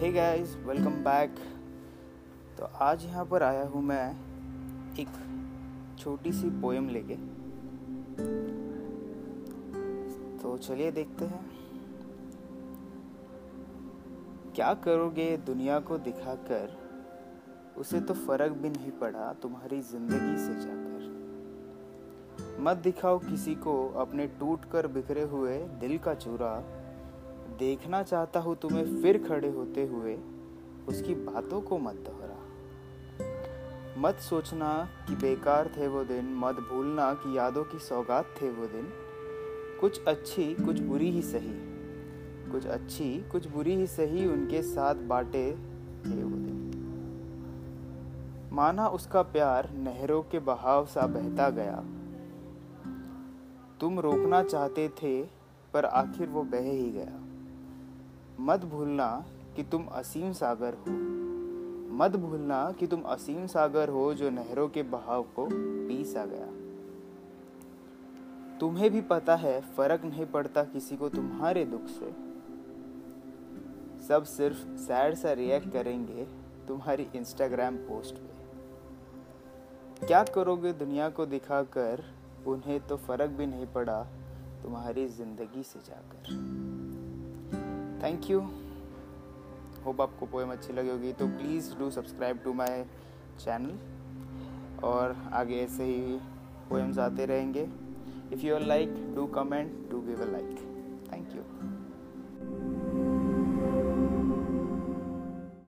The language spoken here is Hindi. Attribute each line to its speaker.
Speaker 1: हे गाइस वेलकम बैक तो आज यहाँ पर आया हूँ मैं एक छोटी सी पोएम लेके। तो चलिए देखते हैं। क्या करोगे दुनिया को दिखाकर? उसे तो फ़र्क भी नहीं पड़ा तुम्हारी ज़िंदगी से जाकर। मत दिखाओ किसी को अपने टूट कर बिखरे हुए दिल का चूरा। देखना चाहता हूँ, तुम्हें फिर खड़े होते हुए उसकी बातों को मत दोहरा। मत सोचना कि बेकार थे वो दिन, मत भूलना कि यादों की सौगात थे वो दिन। कुछ अच्छी, कुछ बुरी ही सही। कुछ अच्छी, कुछ बुरी ही सही उनके साथ बाटे थे वो दिन। माना उसका प्यार नहरों के बहाव सा बहता गया। तुम रोकना चाहते थे, पर आखिर वो बह ही गया। मत भूलना कि तुम असीम सागर हो। मत भूलना कि तुम असीम सागर हो जो नहरों के बहाव को पी सा गया। तुम्हें भी पता है, फ़र्क नहीं पड़ता किसी को तुम्हारे दुख से। सब सिर्फ़ सैड सा रिएक्ट करेंगे तुम्हारी इंस्टाग्राम पोस्ट पे। क्या करोगे दुनिया को दिखाकर, उन्हें तो फ़र्क भी नहीं पड़ा तुम्हारी ज़िंदगी से जाकर। थैंक यू होप आपको पोएम अच्छी लगी होगी। तो please do subscribe to my channel और आगे ऐसे ही पोएम्स आते रहेंगे। If you are like do comment do give a like thank you